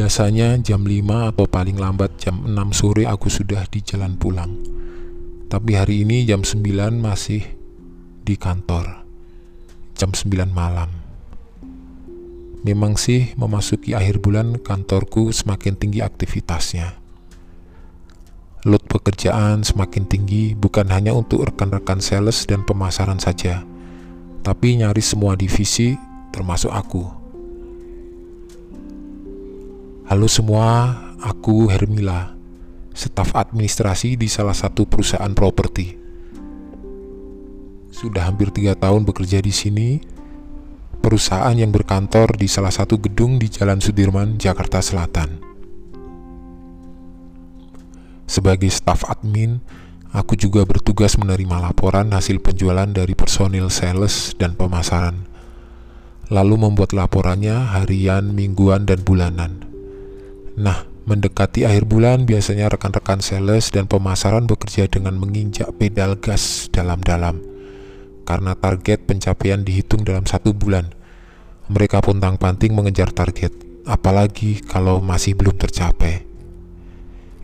Biasanya jam 5 atau paling lambat jam 6 sore aku sudah di jalan pulang. Tapi hari ini jam 9 masih di kantor. Jam 9 malam. Memang sih memasuki akhir bulan kantorku semakin tinggi aktivitasnya. Load pekerjaan semakin tinggi bukan hanya untuk rekan-rekan sales dan pemasaran saja, tapi nyaris semua divisi termasuk aku. Halo semua, aku Hermila, staf administrasi di salah satu perusahaan properti. Sudah hampir tiga tahun bekerja di sini, perusahaan yang berkantor di salah satu gedung di Jalan Sudirman, Jakarta Selatan. Sebagai staf admin, aku juga bertugas menerima laporan hasil penjualan dari personil sales dan pemasaran, lalu membuat laporannya harian, mingguan, dan bulanan. Nah, mendekati akhir bulan biasanya rekan-rekan sales dan pemasaran bekerja dengan menginjak pedal gas dalam-dalam karena target pencapaian dihitung dalam satu bulan. Mereka pun tang-panting mengejar target, apalagi kalau masih belum tercapai.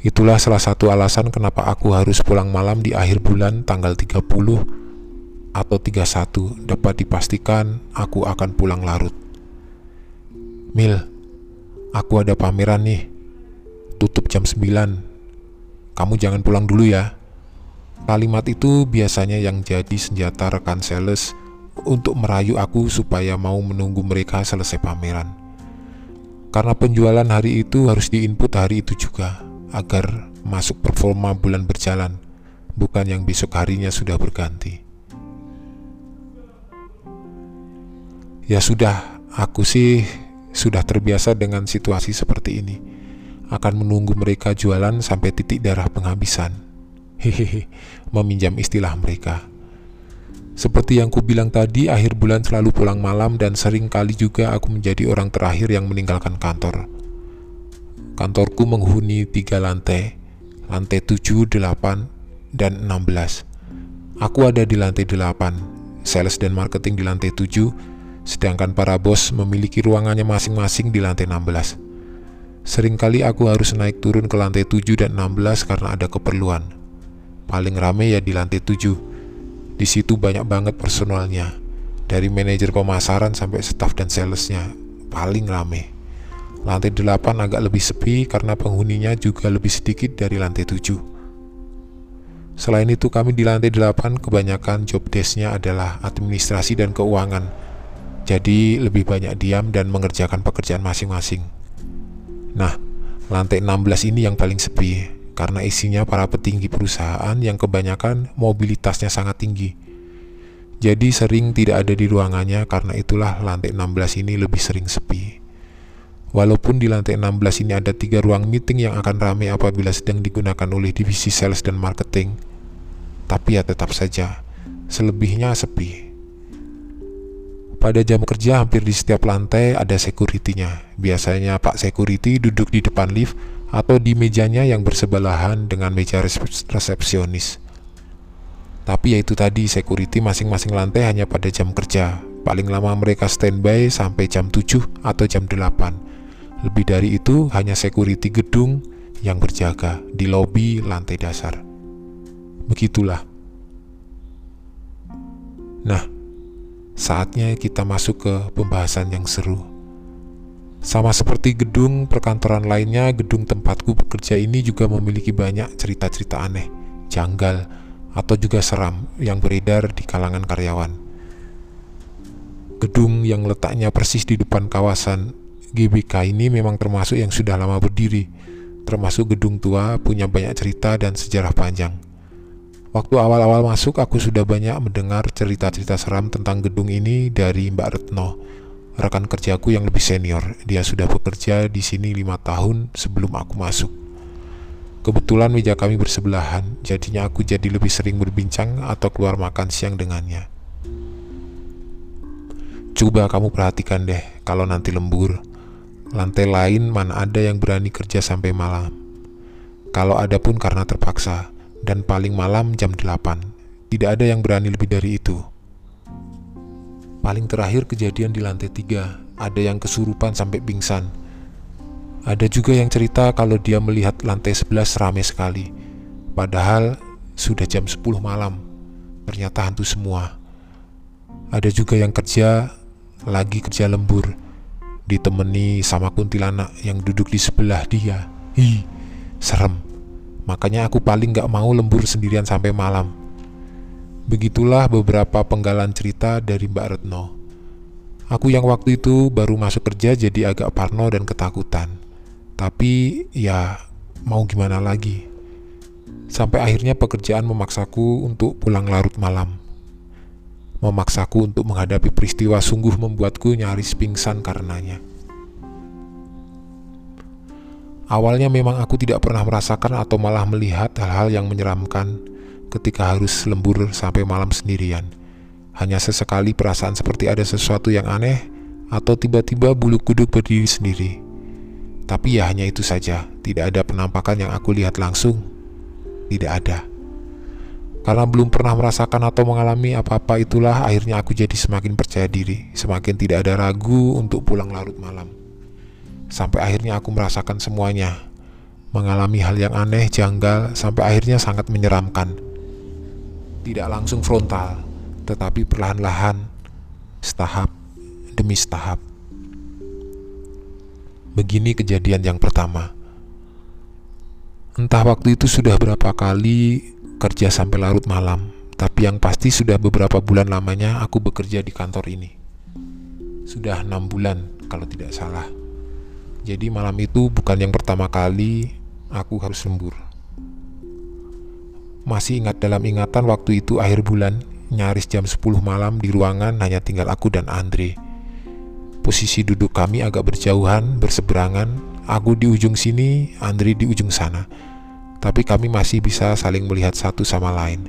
Itulah salah satu alasan kenapa aku harus pulang malam di akhir bulan tanggal 30 atau 31 dapat dipastikan aku akan pulang larut. Mil, Aku ada pameran nih. Tutup jam 9. Kamu jangan pulang dulu ya. Kalimat itu biasanya yang jadi senjata rekan sales untuk merayu aku supaya mau menunggu mereka selesai pameran. Karena penjualan hari itu harus diinput hari itu juga agar masuk performa bulan berjalan, bukan yang besok harinya sudah berganti. Ya sudah, aku sih sudah terbiasa dengan situasi seperti ini. Akan menunggu mereka jualan sampai titik darah penghabisan. Hehehe, meminjam istilah mereka. Seperti yang ku bilang tadi, akhir bulan selalu pulang malam dan sering kali juga aku menjadi orang terakhir yang meninggalkan kantor. Kantorku menghuni tiga lantai, lantai 7, 8, dan 16. Aku ada di lantai 8, sales dan marketing di lantai 7, sedangkan para bos memiliki ruangannya masing-masing di lantai 16. Seringkali aku harus naik turun ke lantai 7 dan 16 karena ada keperluan. Paling rame ya di lantai 7. Di situ banyak banget personalnya, dari manajer pemasaran sampai staff dan salesnya, paling rame. Lantai 8 agak lebih sepi karena penghuninya juga lebih sedikit dari lantai 7. Selain itu kami di lantai 8 kebanyakan job desknya adalah administrasi dan keuangan jadi lebih banyak diam dan mengerjakan pekerjaan masing-masing. Nah, lantai 16 ini yang paling sepi karena isinya para petinggi perusahaan yang kebanyakan mobilitasnya sangat tinggi. Jadi sering tidak ada di ruangannya karena itulah lantai 16 ini lebih sering sepi. Walaupun di lantai 16 ini ada tiga ruang meeting yang akan ramai apabila sedang digunakan oleh divisi sales dan marketing, tapi ya tetap saja, selebihnya sepi. Pada jam kerja hampir di setiap lantai ada security-nya. Biasanya Pak Security duduk di depan lift atau di mejanya yang bersebelahan dengan meja resepsionis. Tapi ya itu tadi, security masing-masing lantai hanya pada jam kerja. Paling lama mereka standby sampai jam 7 atau jam 8. Lebih dari itu hanya security gedung yang berjaga di lobi lantai dasar. Begitulah. Nah, Saatnya kita masuk ke pembahasan yang seru. Sama seperti gedung perkantoran lainnya, gedung tempatku bekerja ini juga memiliki banyak cerita-cerita aneh, janggal, atau juga seram yang beredar di kalangan karyawan. Gedung yang letaknya persis di depan kawasan GBK ini memang termasuk yang sudah lama berdiri, termasuk gedung tua, punya banyak cerita dan sejarah panjang. Waktu awal-awal masuk, aku sudah banyak mendengar cerita-cerita seram tentang gedung ini dari Mbak Retno, rekan kerjaku yang lebih senior. Dia sudah bekerja di sini lima tahun sebelum aku masuk. Kebetulan meja kami bersebelahan, jadinya aku jadi lebih sering berbincang atau keluar makan siang dengannya. Coba kamu perhatikan deh, kalau nanti lembur, lantai lain mana ada yang berani kerja sampai malam. Kalau ada pun karena terpaksa dan paling malam jam 8. Tidak ada yang berani lebih dari itu. Paling terakhir kejadian di lantai 3, ada yang kesurupan sampai pingsan. Ada juga yang cerita kalau dia melihat lantai 11 ramai sekali. Padahal sudah jam 10 malam. Ternyata hantu semua. Ada juga yang kerja lagi kerja lembur. Ditemani sama kuntilanak yang duduk di sebelah dia. Hi, serem. Makanya aku paling gak mau lembur sendirian sampai malam. Begitulah beberapa penggalan cerita dari Mbak Retno. Aku yang waktu itu baru masuk kerja jadi agak parno dan ketakutan. Tapi ya mau gimana lagi. Sampai akhirnya pekerjaan memaksaku untuk pulang larut malam. Memaksaku untuk menghadapi peristiwa sungguh membuatku nyaris pingsan karenanya. Awalnya memang aku tidak pernah merasakan atau malah melihat hal-hal yang menyeramkan ketika harus lembur sampai malam sendirian. Hanya sesekali perasaan seperti ada sesuatu yang aneh atau tiba-tiba bulu kuduk berdiri sendiri. Tapi ya hanya itu saja, tidak ada penampakan yang aku lihat langsung. Tidak ada. Karena belum pernah merasakan atau mengalami apa-apa itulah akhirnya aku jadi semakin percaya diri, semakin tidak ada ragu untuk pulang larut malam. Sampai akhirnya aku merasakan semuanya, mengalami hal yang aneh, janggal, sampai akhirnya sangat menyeramkan. Tidak langsung frontal, tetapi perlahan-lahan, setahap demi setahap. Begini kejadian yang pertama. Entah waktu itu sudah berapa kali kerja sampai larut malam, tapi yang pasti sudah beberapa bulan lamanya aku bekerja di kantor ini. Sudah enam bulan kalau tidak salah. Jadi malam itu bukan yang pertama kali aku harus lembur. Masih ingat dalam ingatan waktu itu akhir bulan, nyaris jam 10 malam di ruangan hanya tinggal aku dan Andre Posisi duduk kami agak berjauhan, berseberangan. Aku di ujung sini, Andri di ujung sana. Tapi kami masih bisa saling melihat satu sama lain.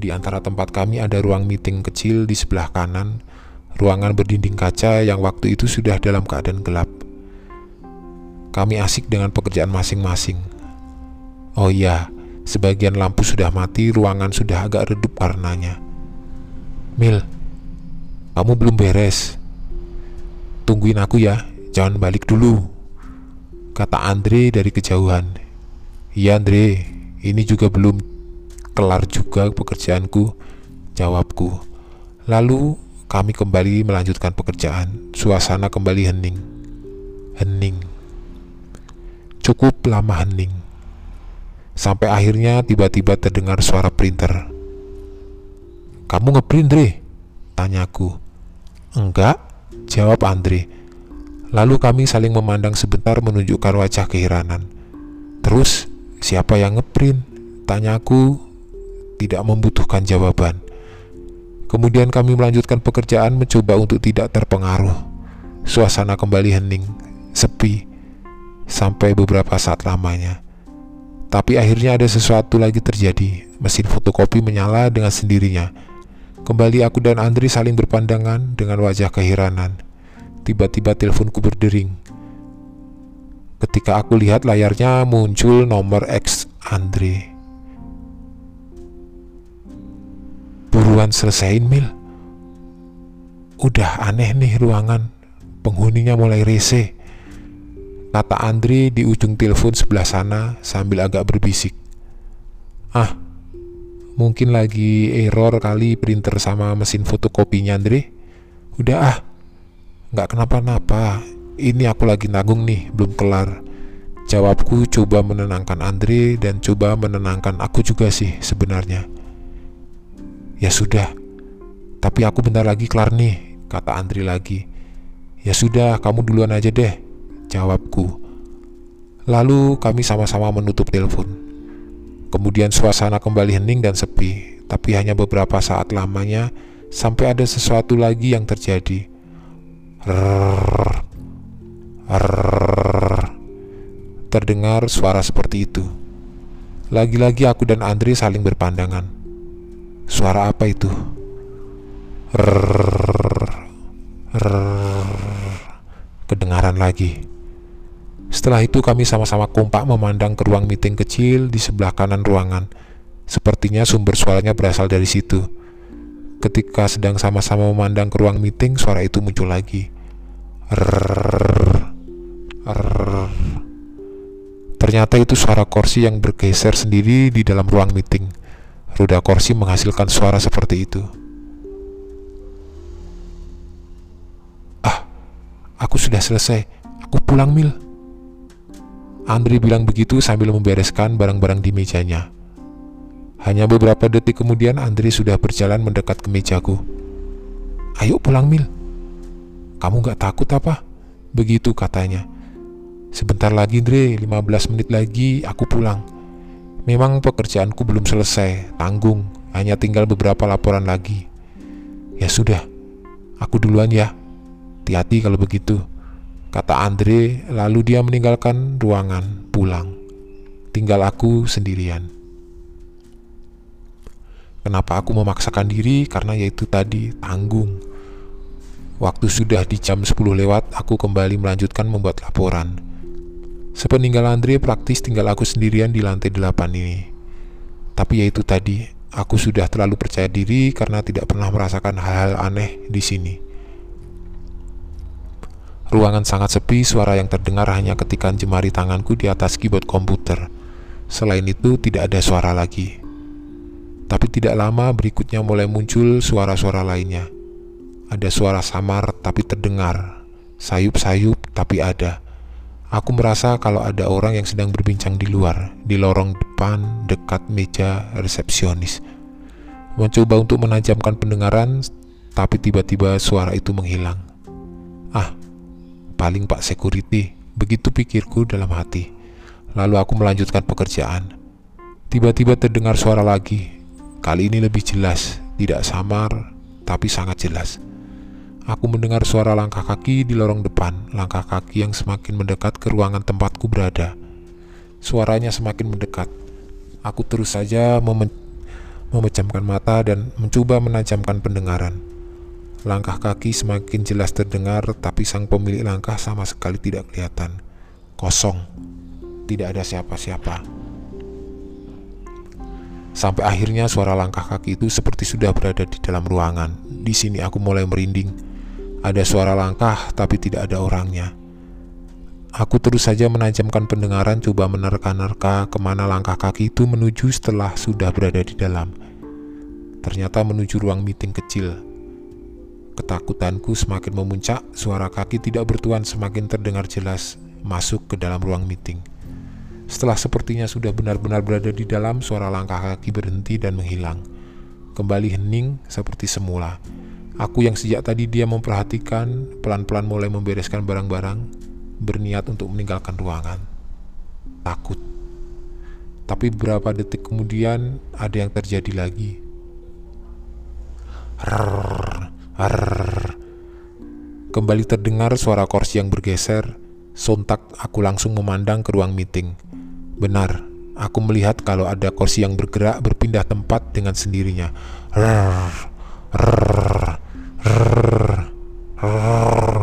Di antara tempat kami ada ruang meeting kecil di sebelah kanan, ruangan berdinding kaca yang waktu itu sudah dalam keadaan gelap. Kami asik dengan pekerjaan masing-masing. Oh iya, sebagian lampu sudah mati, ruangan sudah agak redup karenanya. Mil, kamu belum beres. Tungguin aku ya, jangan balik dulu. Kata Andre dari kejauhan. Iya Andre, ini juga belum kelar juga pekerjaanku, jawabku. Lalu kami kembali melanjutkan pekerjaan. Suasana kembali hening. Hening. Cukup lama hening. Sampai akhirnya tiba-tiba terdengar suara printer. Kamu ngeprint, Dre? Tanyaku. Enggak, Jawab Andre. Lalu kami saling memandang sebentar menunjukkan wajah keheranan. Terus, siapa yang ngeprint? Tanyaku tidak membutuhkan jawaban. Kemudian kami melanjutkan pekerjaan mencoba untuk tidak terpengaruh. Suasana kembali hening, sepi, sampai beberapa saat lamanya. Tapi akhirnya ada sesuatu lagi terjadi. Mesin fotokopi menyala dengan sendirinya Kembali aku dan Andri saling berpandangan dengan wajah keheranan. Tiba-tiba teleponku berdering. Ketika aku lihat layarnya muncul nomor X Andri. Buruan selesaiin Mil. Udah aneh nih ruangan. Penghuninya mulai rese. Kata Andri di ujung telepon sebelah sana sambil agak berbisik. Ah, Mungkin lagi error kali printer sama mesin fotokopinya Andre? Udah ah Nggak kenapa-napa. Ini aku lagi nanggung nih Belum kelar. Jawabku coba menenangkan Andre Dan coba menenangkan aku juga sih sebenarnya. Ya sudah Tapi aku bentar lagi kelar nih Kata Andre lagi. Ya sudah kamu duluan aja deh Jawabku Lalu kami sama-sama menutup telepon Kemudian suasana kembali hening dan sepi, tapi hanya beberapa saat lamanya sampai ada sesuatu lagi yang terjadi. Rrrr, rrrr, terdengar suara seperti itu. Lagi-lagi aku dan Andre saling berpandangan. Suara apa itu? Rrrr, rrrr, kedengaran lagi. Setelah itu kami sama-sama kompak memandang ke ruang meeting kecil di sebelah kanan ruangan. Sepertinya sumber suaranya berasal dari situ. Ketika sedang sama-sama memandang ke ruang meeting, suara itu muncul lagi. Rrrr, Rrrr. Ternyata itu suara kursi yang bergeser sendiri di dalam ruang meeting. Roda kursi menghasilkan suara seperti itu. Ah, aku sudah selesai. Aku pulang, Mil. Andri bilang begitu sambil membereskan barang-barang di mejanya. Hanya beberapa detik kemudian Andri sudah berjalan mendekat ke mejaku. Ayo pulang Mil. Kamu gak takut apa? Begitu katanya. Sebentar lagi Andre, 15 menit lagi aku pulang. Memang pekerjaanku belum selesai, tanggung. Hanya tinggal beberapa laporan lagi. Ya sudah, aku duluan ya. Hati-hati kalau begitu kata Andre, lalu dia meninggalkan ruangan pulang. Tinggal aku sendirian. Kenapa aku memaksakan diri? Karena yaitu tadi, tanggung. Waktu sudah di jam 10 lewat, aku kembali melanjutkan membuat laporan. Sepeninggal Andre praktis tinggal aku sendirian di lantai 8 ini. Tapi yaitu tadi, aku sudah terlalu percaya diri karena tidak pernah merasakan hal-hal aneh di sini. Ruangan sangat sepi, suara yang terdengar hanya ketikan jemari tanganku di atas keyboard komputer. Selain itu, tidak ada suara lagi. Tapi tidak lama berikutnya mulai muncul suara-suara lainnya. Ada suara samar tapi terdengar, sayup-sayup tapi ada. Aku merasa kalau ada orang yang sedang berbincang di luar, di lorong depan dekat meja resepsionis. Mencoba untuk menajamkan pendengaran, tapi tiba-tiba suara itu menghilang. Ah, paling pak security, begitu pikirku dalam hati. Lalu aku melanjutkan pekerjaan. Tiba-tiba terdengar suara lagi. Kali ini lebih jelas, tidak samar, tapi sangat jelas. Aku mendengar suara langkah kaki di lorong depan, langkah kaki yang semakin mendekat ke ruangan tempatku berada. Suaranya semakin mendekat. Aku terus saja mem memejamkan mata dan mencoba menajamkan pendengaran. Langkah kaki semakin jelas terdengar, tapi sang pemilik langkah sama sekali tidak kelihatan. Kosong, tidak ada siapa-siapa. Sampai akhirnya suara langkah kaki itu seperti sudah berada di dalam ruangan. Di sini aku mulai merinding. Ada suara langkah, tapi tidak ada orangnya. Aku terus saja menajamkan pendengaran, coba menerka-nerka ke mana langkah kaki itu menuju setelah sudah berada di dalam. Ternyata menuju ruang meeting kecil Ketakutanku semakin memuncak, suara kaki tidak bertuan semakin terdengar jelas masuk ke dalam ruang meeting. Setelah sepertinya sudah benar-benar berada di dalam, suara langkah kaki berhenti dan menghilang. Kembali hening seperti semula. Aku yang sejak tadi dia memperhatikan, pelan-pelan mulai membereskan barang-barang, berniat untuk meninggalkan ruangan. Takut. Tapi beberapa detik kemudian ada yang terjadi lagi. Rrrr, Arr. Kembali terdengar suara kursi yang bergeser. Sontak aku langsung memandang ke ruang meeting. Benar, aku melihat kalau ada kursi yang bergerak berpindah tempat dengan sendirinya. Rrr, rrr, rrr, rrr.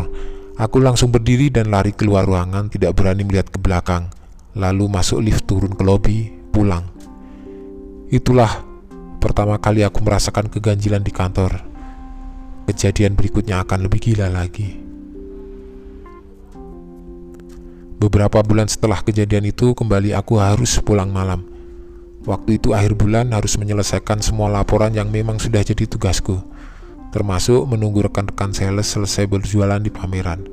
Aku langsung berdiri dan lari keluar ruangan, tidak berani melihat ke belakang. Lalu masuk lift turun ke lobi, pulang. Itulah pertama kali aku merasakan keganjilan di kantor kejadian berikutnya akan lebih gila lagi. Beberapa bulan setelah kejadian itu, kembali aku harus pulang malam. Waktu itu akhir bulan harus menyelesaikan semua laporan yang memang sudah jadi tugasku, termasuk menunggu rekan-rekan sales selesai berjualan di pameran.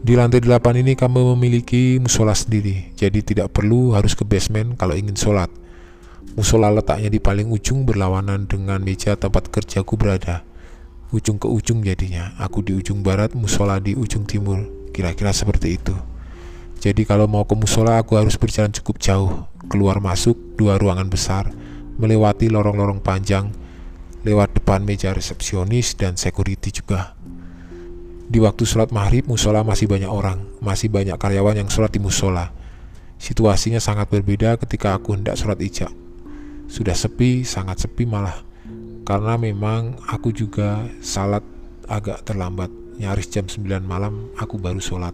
Di lantai 8 ini kami memiliki musola sendiri, jadi tidak perlu harus ke basement kalau ingin sholat. Musola letaknya di paling ujung berlawanan dengan meja tempat kerjaku berada ujung ke ujung jadinya. Aku di ujung barat, musola di ujung timur. Kira-kira seperti itu. Jadi kalau mau ke musola aku harus berjalan cukup jauh, keluar masuk dua ruangan besar, melewati lorong-lorong panjang, lewat depan meja resepsionis dan security juga. Di waktu sholat maghrib, musola masih banyak orang, masih banyak karyawan yang sholat di musola. Situasinya sangat berbeda ketika aku hendak sholat ijak. Sudah sepi, sangat sepi malah karena memang aku juga salat agak terlambat. Nyaris jam 9 malam aku baru sholat.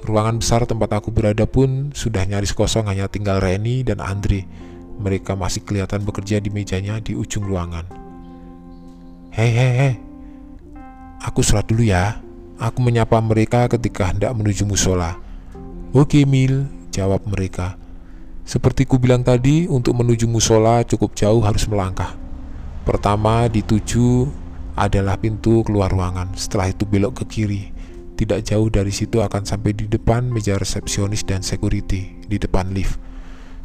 Ruangan besar tempat aku berada pun sudah nyaris kosong hanya tinggal Reni dan Andre. Mereka masih kelihatan bekerja di mejanya di ujung ruangan. Hei hei hei aku sholat dulu ya. Aku menyapa mereka ketika hendak menuju musola. Oke Mil, jawab mereka. Seperti ku bilang tadi, untuk menuju musola cukup jauh harus melangkah. Pertama dituju adalah pintu keluar ruangan. Setelah itu belok ke kiri. Tidak jauh dari situ akan sampai di depan meja resepsionis dan security di depan lift.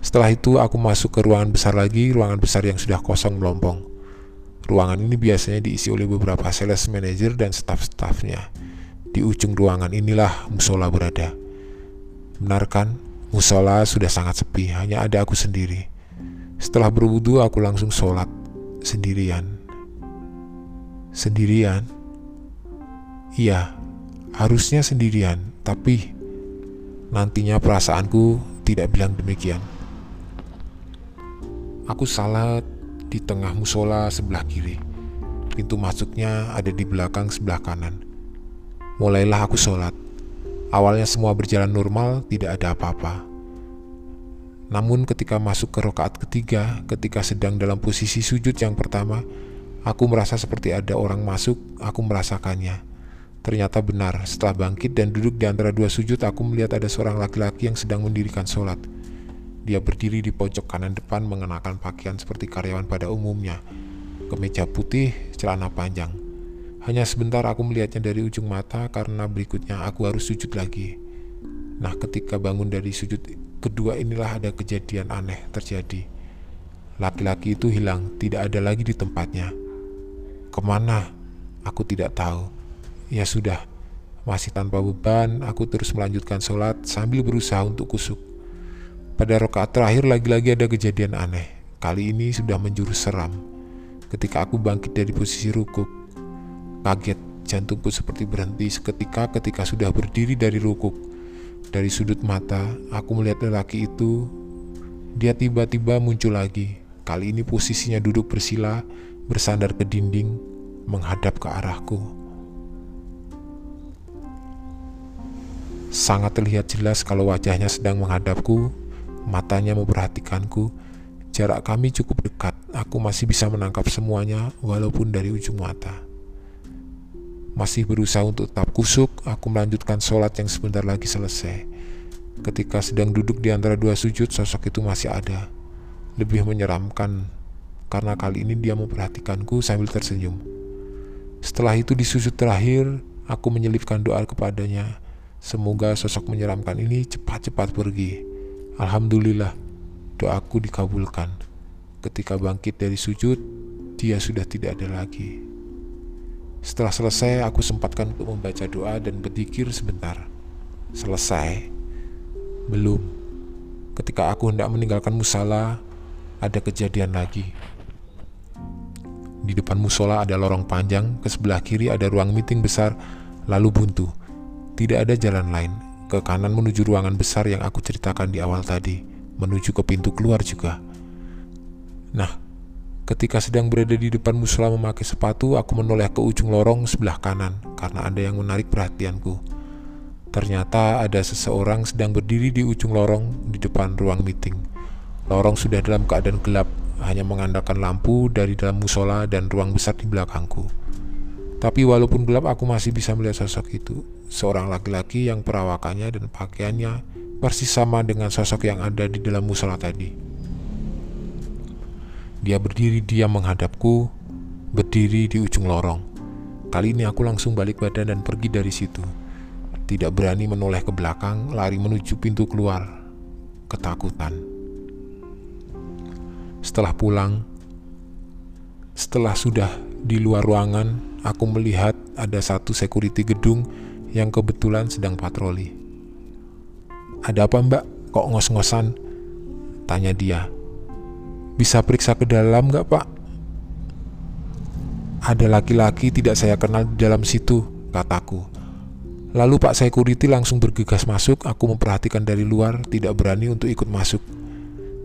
Setelah itu aku masuk ke ruangan besar lagi, ruangan besar yang sudah kosong melompong. Ruangan ini biasanya diisi oleh beberapa sales manager dan staff-staffnya. Di ujung ruangan inilah musola berada. Benar kan? Musola sudah sangat sepi, hanya ada aku sendiri. Setelah berwudu, aku langsung sholat sendirian. Sendirian? Iya, harusnya sendirian, tapi nantinya perasaanku tidak bilang demikian. Aku salat di tengah musola sebelah kiri. Pintu masuknya ada di belakang sebelah kanan. Mulailah aku sholat. Awalnya semua berjalan normal, tidak ada apa-apa. Namun ketika masuk ke rokaat ketiga, ketika sedang dalam posisi sujud yang pertama, aku merasa seperti ada orang masuk, aku merasakannya. Ternyata benar, setelah bangkit dan duduk di antara dua sujud, aku melihat ada seorang laki-laki yang sedang mendirikan sholat. Dia berdiri di pojok kanan depan mengenakan pakaian seperti karyawan pada umumnya. Kemeja putih, celana panjang. Hanya sebentar aku melihatnya dari ujung mata karena berikutnya aku harus sujud lagi. Nah, ketika bangun dari sujud kedua inilah ada kejadian aneh terjadi. Laki-laki itu hilang, tidak ada lagi di tempatnya. Ke mana? Aku tidak tahu. Ya sudah, masih tanpa beban, aku terus melanjutkan sholat sambil berusaha untuk kusuk. Pada rakaat terakhir lagi-lagi ada kejadian aneh. Kali ini sudah menjurus seram. Ketika aku bangkit dari posisi rukuk, Kaget, jantungku seperti berhenti seketika ketika sudah berdiri dari rukuk. Dari sudut mata, aku melihat lelaki itu. Dia tiba-tiba muncul lagi. Kali ini posisinya duduk bersila, bersandar ke dinding, menghadap ke arahku. Sangat terlihat jelas kalau wajahnya sedang menghadapku, matanya memperhatikanku. Jarak kami cukup dekat, aku masih bisa menangkap semuanya walaupun dari ujung mata. Masih berusaha untuk tetap kusuk, aku melanjutkan sholat yang sebentar lagi selesai. Ketika sedang duduk di antara dua sujud, sosok itu masih ada. Lebih menyeramkan, karena kali ini dia memperhatikanku sambil tersenyum. Setelah itu di sujud terakhir, aku menyelipkan doa kepadanya. Semoga sosok menyeramkan ini cepat-cepat pergi. Alhamdulillah, doaku dikabulkan. Ketika bangkit dari sujud, dia sudah tidak ada lagi. Setelah selesai, aku sempatkan untuk membaca doa dan berpikir sebentar. Selesai? Belum. Ketika aku hendak meninggalkan musala, ada kejadian lagi. Di depan musola ada lorong panjang, ke sebelah kiri ada ruang meeting besar, lalu buntu. Tidak ada jalan lain. Ke kanan menuju ruangan besar yang aku ceritakan di awal tadi, menuju ke pintu keluar juga. Nah, Ketika sedang berada di depan musola memakai sepatu, aku menoleh ke ujung lorong sebelah kanan karena ada yang menarik perhatianku. Ternyata ada seseorang sedang berdiri di ujung lorong di depan ruang meeting. Lorong sudah dalam keadaan gelap, hanya mengandalkan lampu dari dalam musola dan ruang besar di belakangku. Tapi walaupun gelap aku masih bisa melihat sosok itu, seorang laki-laki yang perawakannya dan pakaiannya persis sama dengan sosok yang ada di dalam musola tadi. Dia berdiri diam menghadapku, berdiri di ujung lorong. Kali ini aku langsung balik badan dan pergi dari situ. Tidak berani menoleh ke belakang, lari menuju pintu keluar. Ketakutan. Setelah pulang, setelah sudah di luar ruangan, aku melihat ada satu security gedung yang kebetulan sedang patroli. Ada apa mbak? Kok ngos-ngosan? Tanya dia. Bisa periksa ke dalam nggak pak? Ada laki-laki tidak saya kenal di dalam situ, kataku. Lalu Pak Security langsung bergegas masuk, aku memperhatikan dari luar, tidak berani untuk ikut masuk.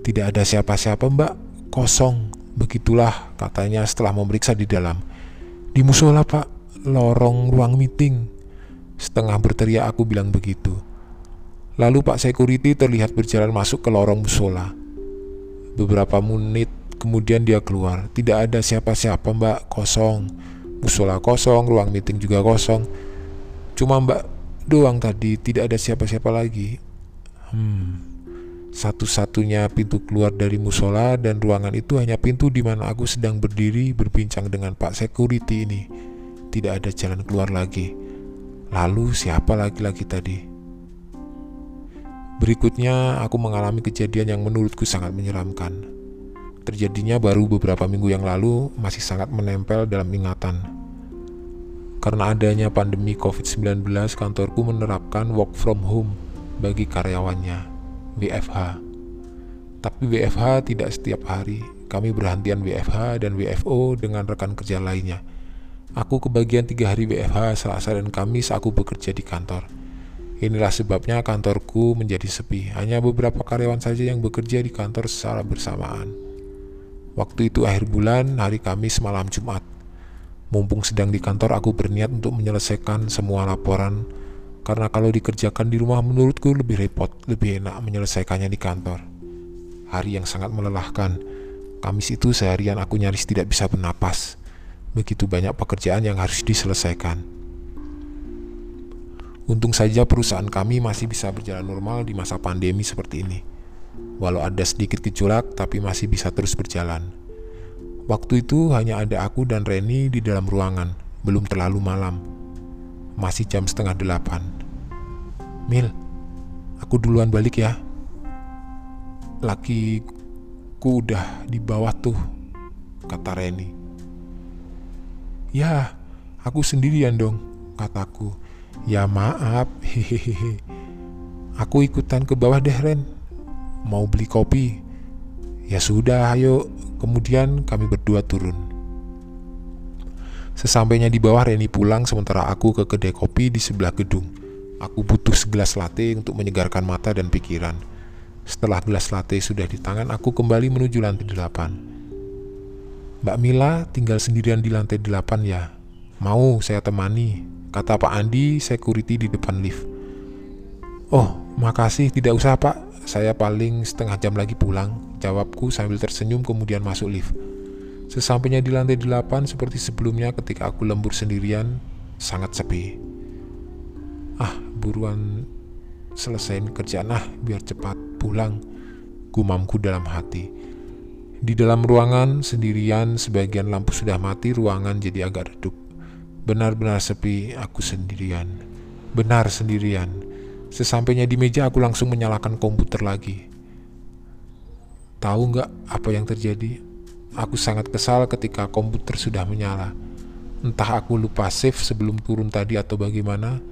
Tidak ada siapa-siapa mbak, kosong. Begitulah katanya setelah memeriksa di dalam. Di musola pak, lorong ruang meeting. Setengah berteriak aku bilang begitu. Lalu Pak Security terlihat berjalan masuk ke lorong musola. Beberapa menit kemudian dia keluar. Tidak ada siapa-siapa mbak, kosong. Musola kosong, ruang meeting juga kosong. Cuma mbak doang tadi, tidak ada siapa-siapa lagi. Hmm, satu-satunya pintu keluar dari musola dan ruangan itu hanya pintu di mana aku sedang berdiri berbincang dengan Pak Security ini. Tidak ada jalan keluar lagi. Lalu siapa laki-laki tadi? Berikutnya aku mengalami kejadian yang menurutku sangat menyeramkan. Terjadinya baru beberapa minggu yang lalu masih sangat menempel dalam ingatan. Karena adanya pandemi COVID-19, kantorku menerapkan work from home bagi karyawannya WFH. Tapi WFH tidak setiap hari. Kami berhantian WFH dan WFO dengan rekan kerja lainnya. Aku kebagian tiga hari WFH, Selasa dan Kamis aku bekerja di kantor. Inilah sebabnya kantorku menjadi sepi. Hanya beberapa karyawan saja yang bekerja di kantor secara bersamaan. Waktu itu akhir bulan, hari Kamis malam Jumat. Mumpung sedang di kantor, aku berniat untuk menyelesaikan semua laporan karena kalau dikerjakan di rumah menurutku lebih repot, lebih enak menyelesaikannya di kantor. Hari yang sangat melelahkan. Kamis itu seharian aku nyaris tidak bisa bernapas. Begitu banyak pekerjaan yang harus diselesaikan. Untung saja perusahaan kami masih bisa berjalan normal di masa pandemi seperti ini. Walau ada sedikit gejolak, tapi masih bisa terus berjalan. Waktu itu hanya ada aku dan Reni di dalam ruangan, belum terlalu malam. Masih jam setengah delapan. Mil, aku duluan balik ya. Lakiku udah di bawah tuh, kata Reni. Ya, aku sendirian dong, kataku. Ya maaf, hehehe. Aku ikutan ke bawah deh Ren. Mau beli kopi. Ya sudah, ayo. Kemudian kami berdua turun. Sesampainya di bawah, Reni pulang sementara aku ke kedai kopi di sebelah gedung. Aku butuh segelas latte untuk menyegarkan mata dan pikiran. Setelah gelas latte sudah di tangan, aku kembali menuju lantai delapan. Mbak Mila tinggal sendirian di lantai delapan ya. Mau saya temani, kata Pak Andi, security di depan lift. Oh, makasih, tidak usah Pak. Saya paling setengah jam lagi pulang, jawabku sambil tersenyum kemudian masuk lift. Sesampainya di lantai delapan seperti sebelumnya ketika aku lembur sendirian, sangat sepi. Ah, buruan selesaiin kerjaan ah, biar cepat pulang, gumamku dalam hati. Di dalam ruangan sendirian, sebagian lampu sudah mati, ruangan jadi agak redup. Benar-benar sepi, aku sendirian. Benar sendirian. Sesampainya di meja, aku langsung menyalakan komputer lagi. Tahu nggak apa yang terjadi? Aku sangat kesal ketika komputer sudah menyala. Entah aku lupa save sebelum turun tadi atau bagaimana,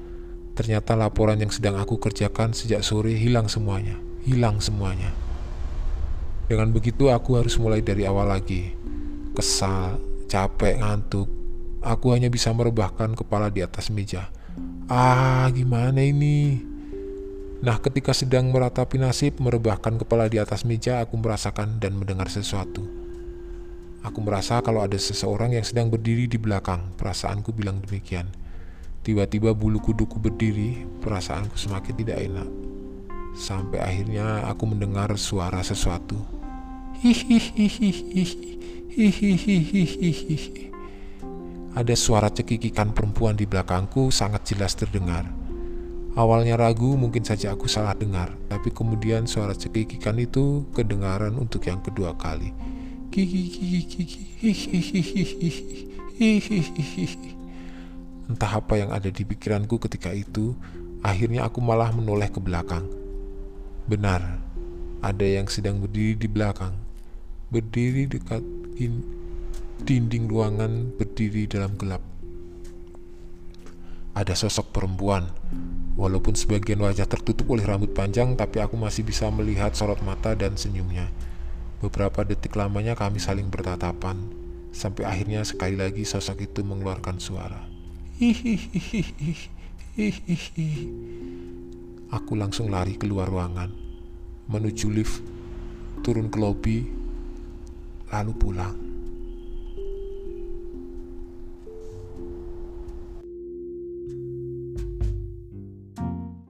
ternyata laporan yang sedang aku kerjakan sejak sore hilang semuanya. Hilang semuanya. Dengan begitu aku harus mulai dari awal lagi. Kesal, capek, ngantuk. Aku hanya bisa merebahkan kepala di atas meja. Ah, gimana ini? Nah, ketika sedang meratapi nasib, merebahkan kepala di atas meja, aku merasakan dan mendengar sesuatu. Aku merasa kalau ada seseorang yang sedang berdiri di belakang. Perasaanku bilang demikian. Tiba-tiba bulu kuduku berdiri, perasaanku semakin tidak enak. Sampai akhirnya aku mendengar suara sesuatu. Ada suara cekikikan perempuan di belakangku sangat jelas terdengar. Awalnya ragu, mungkin saja aku salah dengar, tapi kemudian suara cekikikan itu kedengaran untuk yang kedua kali. Entah apa yang ada di pikiranku ketika itu, akhirnya aku malah menoleh ke belakang. Benar, ada yang sedang berdiri di belakang, berdiri dekat dinding ruangan, berdiri dalam gelap. Ada sosok perempuan, walaupun sebagian wajah tertutup oleh rambut panjang, tapi aku masih bisa melihat sorot mata dan senyumnya. Beberapa detik lamanya kami saling bertatapan, sampai akhirnya sekali lagi sosok itu mengeluarkan suara. Aku langsung lari keluar ruangan, menuju lift, turun ke lobi, lalu pulang.